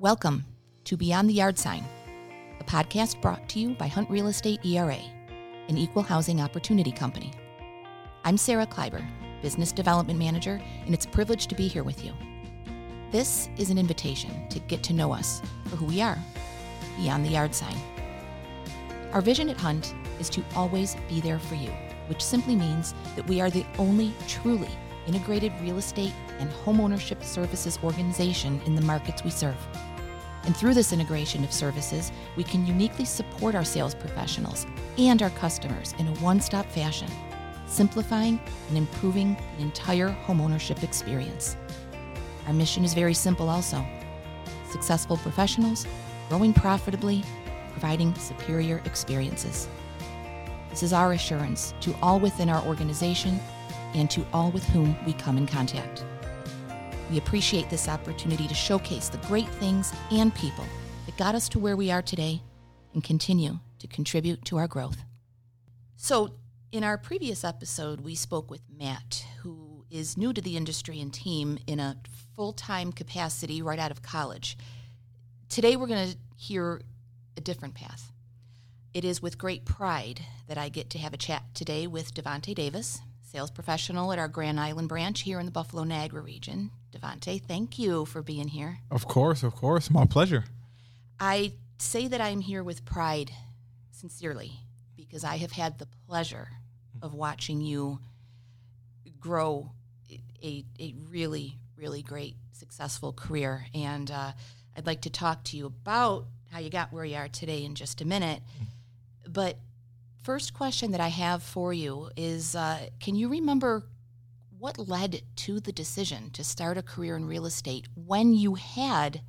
Welcome to Beyond the Yard Sign, a podcast brought to you by Hunt Real Estate ERA, an equal housing opportunity company. I'm Sarah Kleiber, Business Development Manager, and it's a privilege to be here with you. This is an invitation to get to know us for who we are, beyond the yard sign. Our vision at Hunt is to always be there for you, which simply means that we are the only truly integrated real estate and homeownership services organization in the markets we serve. And through this integration of services, we can uniquely support our sales professionals and our customers in a one stop fashion, simplifying and improving the entire homeownership experience. Our mission is very simple also successful professionals, growing profitably, providing superior experiences. This is our assurance to all within our organization and to all with whom we come in contact. We appreciate this opportunity to showcase the great things and people that got us to where we are today and continue to contribute to our growth. So, in our previous episode, we spoke with Matt, who is new to the industry and team in a full time capacity right out of college. Today, we're going to hear a different path. It is with great pride that I get to have a chat today with Devonte Davis, sales professional at our Grand Island branch here in the Buffalo Niagara region. Devonte, thank you for being here. Of course, of course. My pleasure. I say that I'm here with pride, sincerely, because I have had the pleasure of watching you grow a, a really, really great, successful career. And uh, I'd like to talk to you about how you got where you are today in just a minute. But first question that I have for you is uh, Can you remember what led to the decision to start a career in real estate when you had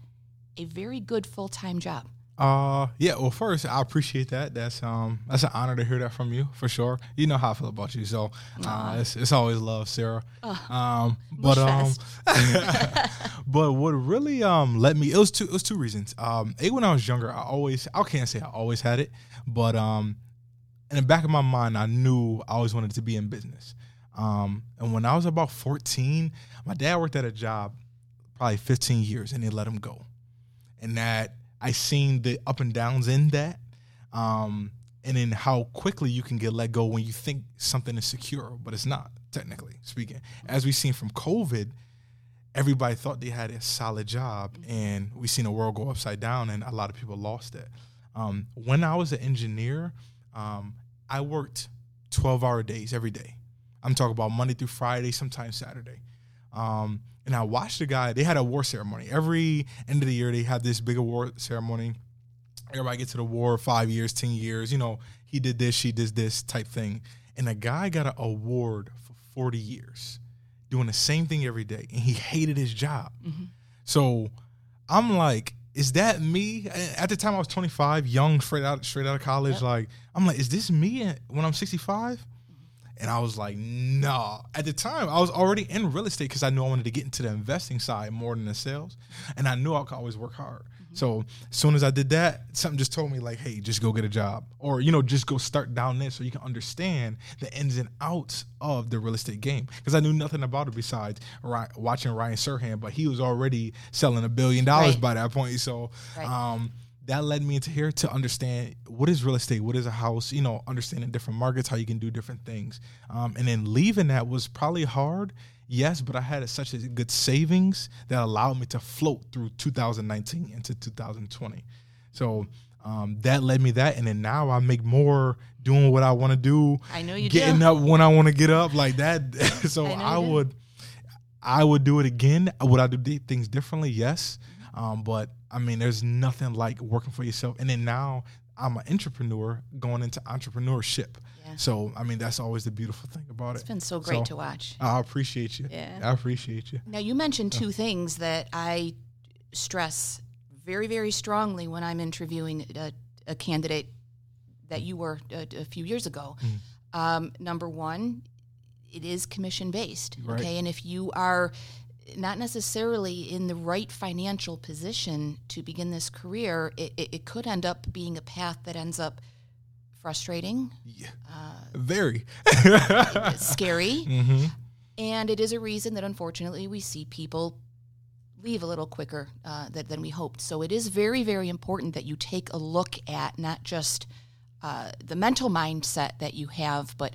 a very good full time job? Uh, yeah. Well, first, I appreciate that. That's um, that's an honor to hear that from you for sure. You know how I feel about you, so uh, it's, it's always love, Sarah. um, but um, but what really um let me it was two it was two reasons. Um, a when I was younger, I always I can't say I always had it, but um, in the back of my mind, I knew I always wanted to be in business. Um, and when I was about 14, my dad worked at a job probably 15 years and they let him go. And that I seen the up and downs in that. Um, and then how quickly you can get let go when you think something is secure, but it's not, technically speaking. As we've seen from COVID, everybody thought they had a solid job and we seen the world go upside down and a lot of people lost it. Um, when I was an engineer, um, I worked 12 hour days every day. I'm talking about Monday through Friday, sometimes Saturday. Um, and I watched the guy. They had a war ceremony every end of the year. They had this big award ceremony. Everybody gets to the war five years, ten years. You know, he did this, she did this type thing. And a guy got an award for 40 years, doing the same thing every day, and he hated his job. Mm-hmm. So I'm like, is that me? At the time, I was 25, young, straight out, straight out of college. Yep. Like, I'm like, is this me when I'm 65? And I was like, nah. At the time, I was already in real estate because I knew I wanted to get into the investing side more than the sales. And I knew I could always work hard. So as soon as I did that, something just told me like, hey, just go get a job. Or, you know, just go start down there so you can understand the ins and outs of the real estate game. Because I knew nothing about it besides Ry- watching Ryan Serhant, but he was already selling a billion dollars Right. by that point. So Right. um that led me into here to understand what is real estate, what is a house, you know, understanding different markets, how you can do different things. Um, and then leaving that was probably hard, yes, but I had such a good savings that allowed me to float through 2019 into 2020. So um, that led me that, and then now I make more doing what I want to do. I know you getting do. up when I want to get up like that. so I I, you do. would, I would do it again. Would I do things differently? Yes, um, but I mean, there's nothing like working for yourself. And then now I'm an entrepreneur going into entrepreneurship. Yeah. So I mean, that's always the beautiful thing about It's it. It's been so great So- to watch. I appreciate you. Yeah. I appreciate you. Now, you mentioned two things that I stress very, very strongly when I'm interviewing a, a candidate that you were a, a few years ago. Mm. Um, number one, it is commission based. Right. Okay. And if you are not necessarily in the right financial position to begin this career, it, it, it could end up being a path that ends up frustrating, Yeah. uh, Very. scary. hmm And it is a reason that unfortunately we see people leave a little quicker uh, than, than we hoped. So it is very, very important that you take a look at not just uh, the mental mindset that you have, but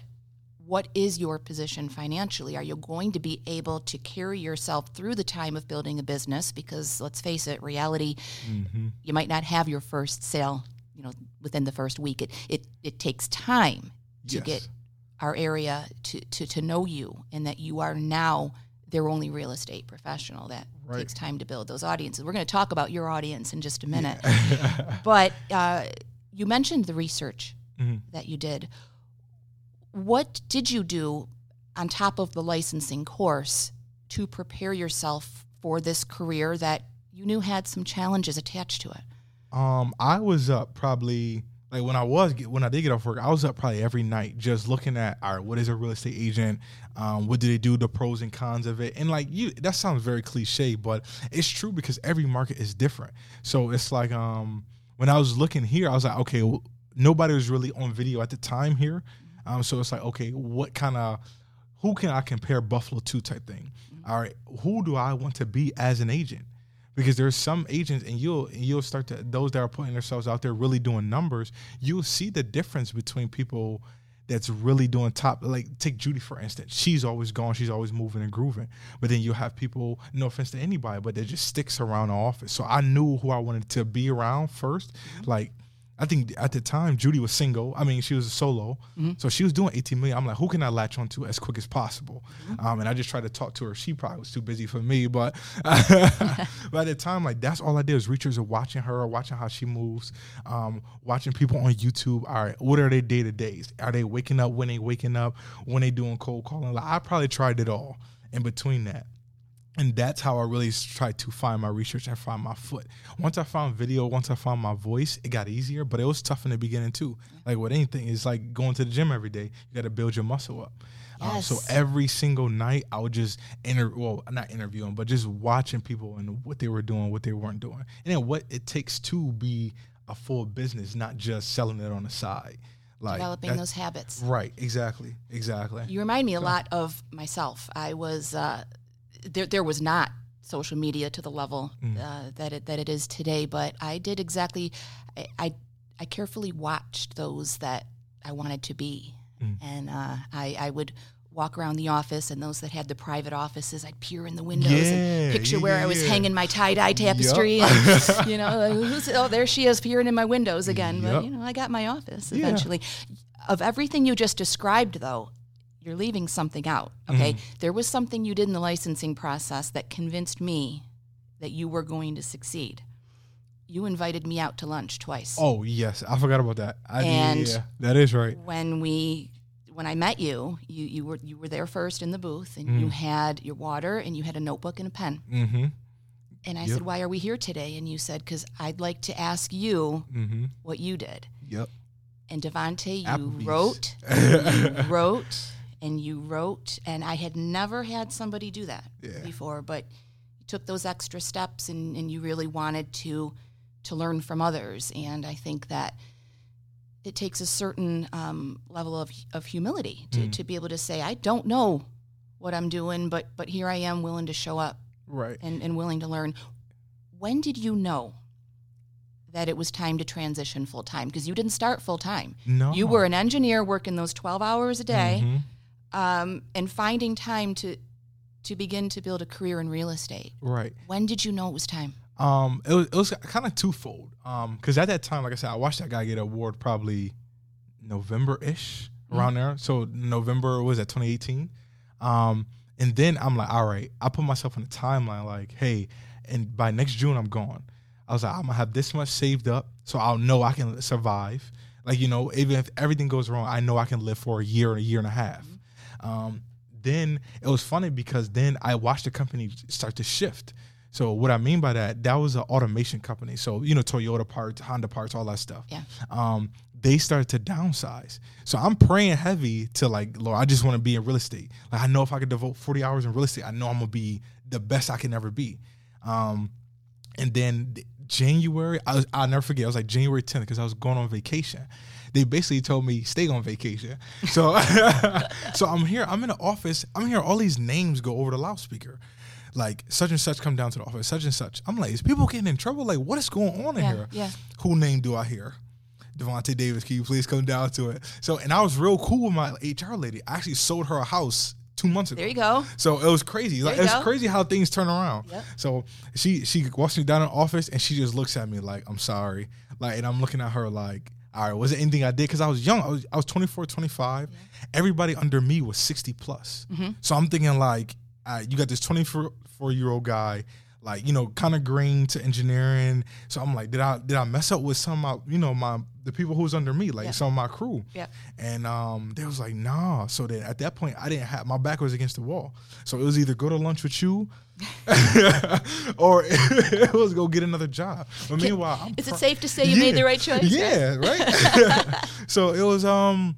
what is your position financially? Are you going to be able to carry yourself through the time of building a business? Because let's face it, reality, mm-hmm. you might not have your first sale, you know, within the first week. It it, it takes time to yes. get our area to, to, to know you and that you are now their only real estate professional. That right. takes time to build those audiences. We're going to talk about your audience in just a minute. Yeah. but uh, you mentioned the research mm-hmm. that you did what did you do on top of the licensing course to prepare yourself for this career that you knew had some challenges attached to it? Um, I was up probably like when I was when I did get off work, I was up probably every night just looking at all right, what is a real estate agent? Um, what do they do? The pros and cons of it, and like you, that sounds very cliche, but it's true because every market is different. So it's like um, when I was looking here, I was like, okay, nobody was really on video at the time here, um, so it's like, okay, what kind of who can I compare Buffalo to type thing? Mm-hmm. All right, who do I want to be as an agent? Because there's some agents, and you'll and you'll start to those that are putting themselves out there really doing numbers. You'll see the difference between people that's really doing top. Like take Judy for instance, she's always gone, she's always moving and grooving. But then you have people, no offense to anybody, but that just sticks around the office. So I knew who I wanted to be around 1st mm-hmm. like I think at the time Judy was single. I mean, she was a solo, mm-hmm. so she was doing 18 million. I'm like, who can I latch onto as quick as possible? Mm-hmm. Um, and I just tried to talk to her. She probably was too busy for me, but by the time, like that's all I did was reach her, watching her, watching how she moves, um, watching people on YouTube. All right, what are their day to days? Are they waking up when they waking up? When they doing cold calling? Like I probably tried it all in between that and that's how I really tried to find my research and find my foot. Once I found video, once I found my voice, it got easier, but it was tough in the beginning too. Like with anything, it's like going to the gym every day. You got to build your muscle up. Yes. Um, so every single night, I would just inter well, not interviewing, but just watching people and what they were doing, what they weren't doing, and then what it takes to be a full business, not just selling it on the side. Like developing those habits. Right. Exactly. Exactly. You remind me a lot of myself. I was. Uh, there there was not social media to the level mm. uh, that it that it is today. But I did exactly. I, I, I carefully watched those that I wanted to be, mm. and uh, I I would walk around the office and those that had the private offices i'd peer in the windows yeah, and picture yeah, where i was hanging my tie-dye tapestry yep. and you know like, oh there she is peering in my windows again yep. but you know i got my office eventually of everything you just described though you're leaving something out. Okay. Mm-hmm. There was something you did in the licensing process that convinced me that you were going to succeed. You invited me out to lunch twice. Oh yes, I forgot about that. I, and yeah, that is right. When we when I met you, you you were you were there first in the booth, and mm. you had your water, and you had a notebook and a pen. Mm-hmm. And I yep. said, "Why are we here today?" And you said, "Because I'd like to ask you mm-hmm. what you did." Yep. And Devonte, you Applebee's. wrote, you wrote and you wrote and i had never had somebody do that yeah. before but you took those extra steps and, and you really wanted to to learn from others and i think that it takes a certain um, level of, of humility to, mm. to be able to say i don't know what i'm doing but but here i am willing to show up right and, and willing to learn when did you know that it was time to transition full time because you didn't start full time. No. You were an engineer working those 12 hours a day. Mm-hmm um, and finding time to to begin to build a career in real estate. Right. When did you know it was time? Um, it was it was kind of twofold. Um, because at that time, like I said, I watched that guy get an award probably November ish around mm-hmm. there. So November was at 2018. Um, and then I'm like, all right, I put myself on a timeline like, hey, and by next June I'm gone. I was like, I'm gonna have this much saved up, so I'll know I can survive. Like you know, even if everything goes wrong, I know I can live for a year and a year and a half. Mm-hmm. Um, then it was funny because then I watched the company start to shift. So what I mean by that, that was an automation company. So you know, Toyota parts, Honda parts, all that stuff. Yeah. Um, they started to downsize. So I'm praying heavy to like, Lord, I just want to be in real estate. Like I know if I could devote 40 hours in real estate, I know I'm gonna be the best I can ever be. Um, and then January, I was, I'll never forget. I was like January 10th because I was going on vacation they basically told me stay on vacation. So so I'm here, I'm in the office, I'm hearing all these names go over the loudspeaker. like such and such come down to the office, such and such. I'm like, is people getting in trouble? Like, what is going on in Yeah, here? yeah. Who name do I hear? Devonte Davis, can you please come down to it? So, and I was real cool with my HR lady. I actually sold her a house two months ago. There you go. So it was crazy. Like you it's go. crazy how things turn around. Yep. So she she walks me down in the office and she just looks at me like I'm sorry. Like and I'm looking at her like all right, was it anything I did? Because I was young. I was, I was 24, 25. Everybody under me was 60 plus. Mm-hmm. So I'm thinking like, right, you got this 24 year old guy, like you know, kind of green to engineering. So I'm like, did I did I mess up with some of my, you know, my the people who's under me, like Yeah. some of my crew? Yeah. And um, they was like, nah. So then at that point, I didn't have my back was against the wall. So it was either go to lunch with you, or it was go get another job. But meanwhile, I'm Is it pro- safe to say you made the right choice? Yeah, right. so it was um,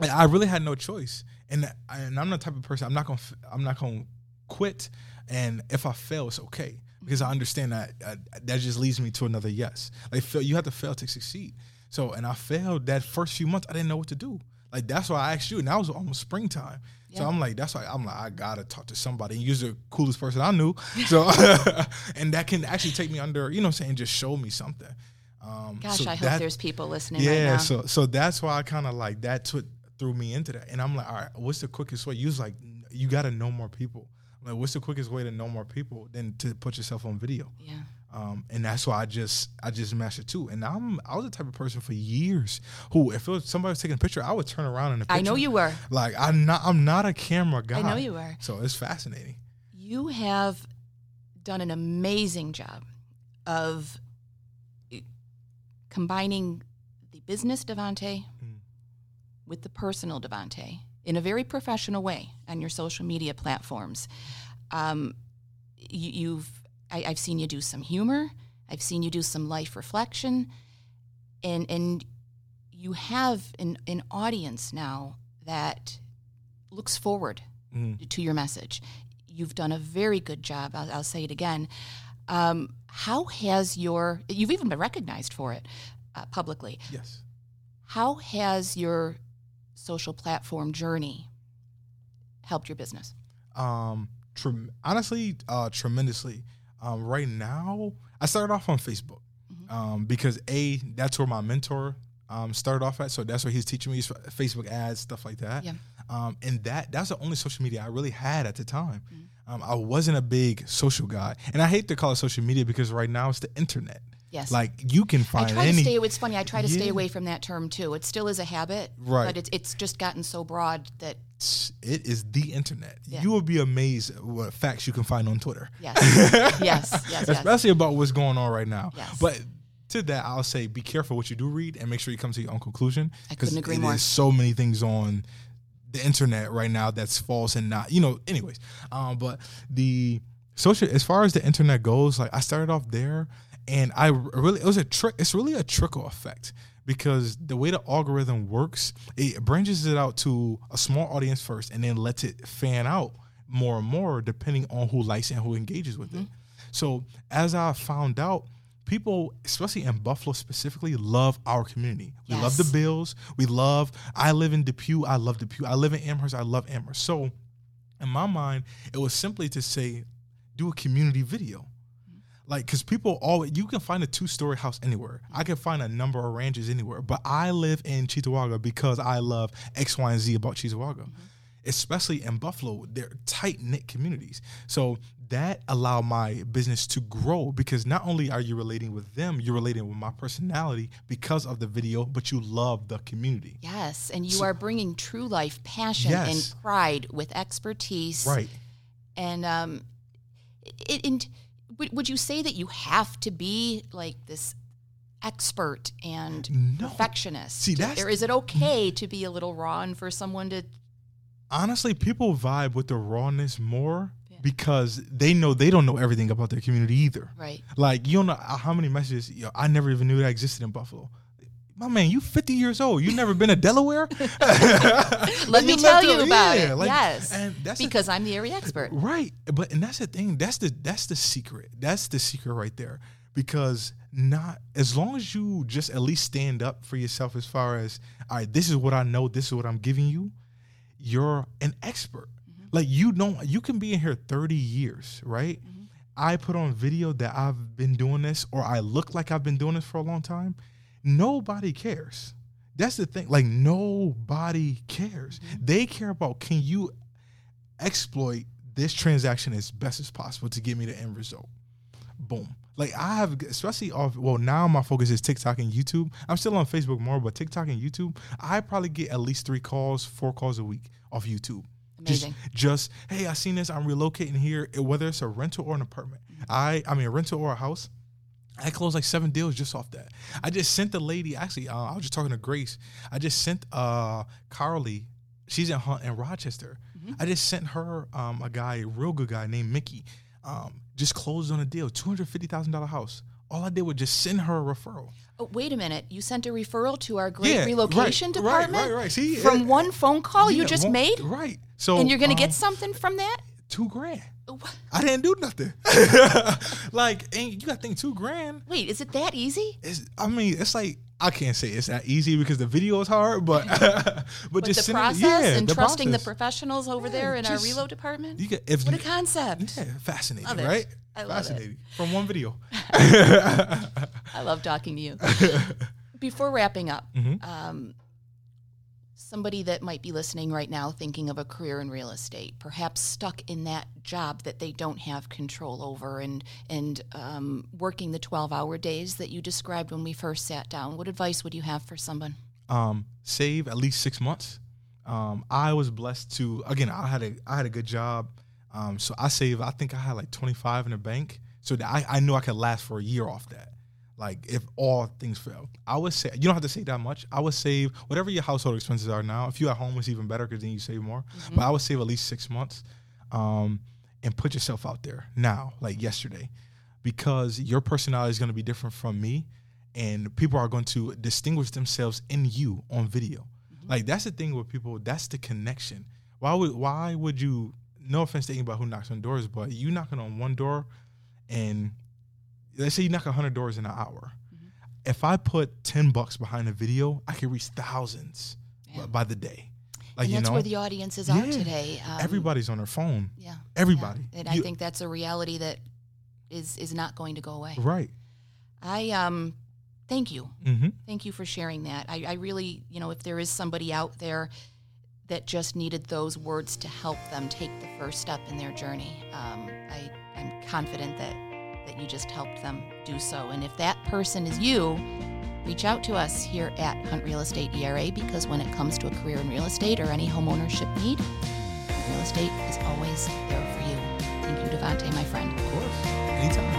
I I really had no choice, and I- and I'm the type of person I'm not gonna i'm not gonna quit, and if I fail, it's okay because I understand that uh, that just leads me to another yes. Like you have to fail to succeed. So and I failed that first few months. I didn't know what to do. Like that's why I asked you, and that was almost springtime. So I'm like, that's why I'm like, I gotta talk to somebody. And you're the coolest person I knew. So and that can actually take me under, you know, I'm saying, just show me something. Um, Gosh, so I hope there's people listening yeah, right now. so so that's why I kind of like that's what threw me into that, and I'm like, all right, what's the quickest way? You was like, you got to know more people. Like, what's the quickest way to know more people than to put yourself on video? yeah. Um, and that's why I just I just mastered too. And I'm I was the type of person for years who if it was somebody was taking a picture, I would turn around in the. I know you were. Like I'm not I'm not a camera guy. I know you were. So it's fascinating. You have done an amazing job of eh, combining the business Devonte Mm. with the personal Devonte in a very professional way on your social media platforms. Um, you, you've I, I've seen you do some humor. I've seen you do some life reflection, and and you have an, an audience now that looks forward Mm. to your message. You've done a very good job. I'll, I'll say it again. Um, how has your you've even been recognized for it uh, publicly? Yes. How has your social platform journey helped your business? Um, trem- honestly, uh, tremendously. Um, right now, I started off on Facebook Mhm. um, because a that's where my mentor um, started off at. So that's where he's teaching me Facebook ads, stuff like that. Yeah. Um, and that that's the only social media I really had at the time. Mm-hmm. Um, I wasn't a big social guy, and I hate to call it social media because right now it's the internet. Yes. Like you can find. I try any. to stay. It's funny. I try to stay away from that term too. It still is a habit, Right. But it's it's just gotten so broad that it is the internet. Yeah. You will be amazed at what facts you can find on Twitter. yes, yes, yes, yes. especially about what's going on right now. Yes. But to that, I'll say be careful what you do read and make sure you come to your own conclusion. I couldn't agree more. is so many things on the internet right now that's false and not, you know. Anyways, um, but the social, as far as the internet goes, like I started off there, and I really it was a trick. It's really a trickle effect because the way the algorithm works, it branches it out to a small audience first, and then lets it fan out more and more depending on who likes it and who engages with it. Mm-hmm. So as I found out, people, especially in Buffalo specifically, love our community. We love the Bills. We love. I live in Depew. I love Depew. I live in Amherst. I love Amherst. So in my mind, it was simply to say, do a community video. Like, because people always, you can find a two story house anywhere. I can find a number of ranches anywhere, but I live in Cheektowaga because I love X, Y, and Z about Cheektowaga. Especially in Buffalo, they're tight knit communities. So that allowed my business to grow because not only are you relating with them, you're relating with my personality because of the video, but you love the community. Yes, and you are bringing true life passion Yes. and pride with expertise. Right. And um, it, and would, would you say that you have to be like this expert and No. perfectionist? See, that's- or is it okay to be a little raw and for someone to? honestly, people vibe with the rawness more Yeah. because they know they don't know everything about their community either. Right. Like you don't know uh, how many messages. Yo, I never even knew that existed in Buffalo. My man, you 50 years old. You never been to Delaware? Let me tell you about it. like, yes, and that's the- because I'm the area expert. right. But and that's the thing. That's the that's the secret. That's the secret right there. Because not as long as you just at least stand up for yourself as far as all right, this is what I know. This is what I'm giving you. You're an expert. Mm-hmm. Like you don't you can be in here 30 years, right? Mm-hmm. I put on video that I've been doing this or I look like I've been doing this for a long time. Nobody cares. That's the thing. Like nobody cares. Mm-hmm. They care about can you exploit this transaction as best as possible to get me the end result. Boom. Like I have, especially off. Well, now my focus is TikTok and YouTube. I'm still on Facebook more, but TikTok and YouTube, I probably get at least three calls, four calls a week off YouTube. Amazing. Just, just hey, I seen this. I'm relocating here. Whether it's a rental or an apartment, I, I mean, a rental or a house. I closed like seven deals just off that. I just sent the lady. Actually, uh, I was just talking to Grace. I just sent uh Carly. She's in Hunt in Rochester. I just sent her um, a guy, a real good guy named Mickey. Um, just closed on a deal, two hundred fifty thousand dollar house. All I did was just send her a referral. Oh, wait a minute. You sent a referral to our great Yeah, relocation right, right, department? right, right. See, From it- one phone call you just well, made? right? So And you're going to um, get something from that? two grand. I didn't do nothing. like, and you got to think two grand. Wait, is it that easy? It's, I mean, it's like I can't say it's that easy because the video is hard, but but, But just the send it- process yeah, and the trusting the professionals over there in our reload department? You get if what you, a concept. yeah, fascinating, Love it. right? I love it. fascinating from one video. I love talking to you. Before wrapping up, Mm-hmm. um, somebody that might be listening right now thinking of a career in real estate, perhaps stuck in that job that they don't have control over and, and um, working the 12 hour days that you described when we first sat down, what advice would you have for someone? um, save at least six months. Um, I was blessed to again. I had a I had a good job, um, so I saved. I think I had like twenty five in the bank, so that I, I knew I could last for a year off that. Like if all things fail, I would say you don't have to save that much. I would save whatever your household expenses are now. If you at home, it's even better because then you save more. But I would save at least six months, um, and put yourself out there now, like yesterday, because your personality is going to be different from me and people are going to distinguish themselves in you on video. Like that's the thing with people. That's the connection. Why would why would you? No offense to anybody who knocks on doors, but you knocking on one door, and let's say you knock hundred doors in an hour. If I put ten bucks behind a video, I can reach thousands Yeah. by the day. Like and you that's know, where the audiences are Yeah. today. Um, everybody's on their phone. Yeah. Everybody. yeah. And I think that's a reality that is is not going to go away. Right. I um thank you. Mm-hmm. Thank you for sharing that. I, I really, you know, if there is somebody out there that just needed those words to help them take the first step in their journey, um, I, I'm confident that that you just helped them do so. And if that person is you, reach out to us here at Hunt Real Estate ERA because when it comes to a career in real estate or any home ownership need, Real Estate is always there for you. Thank you, Devonte, my friend. Of course. Anytime.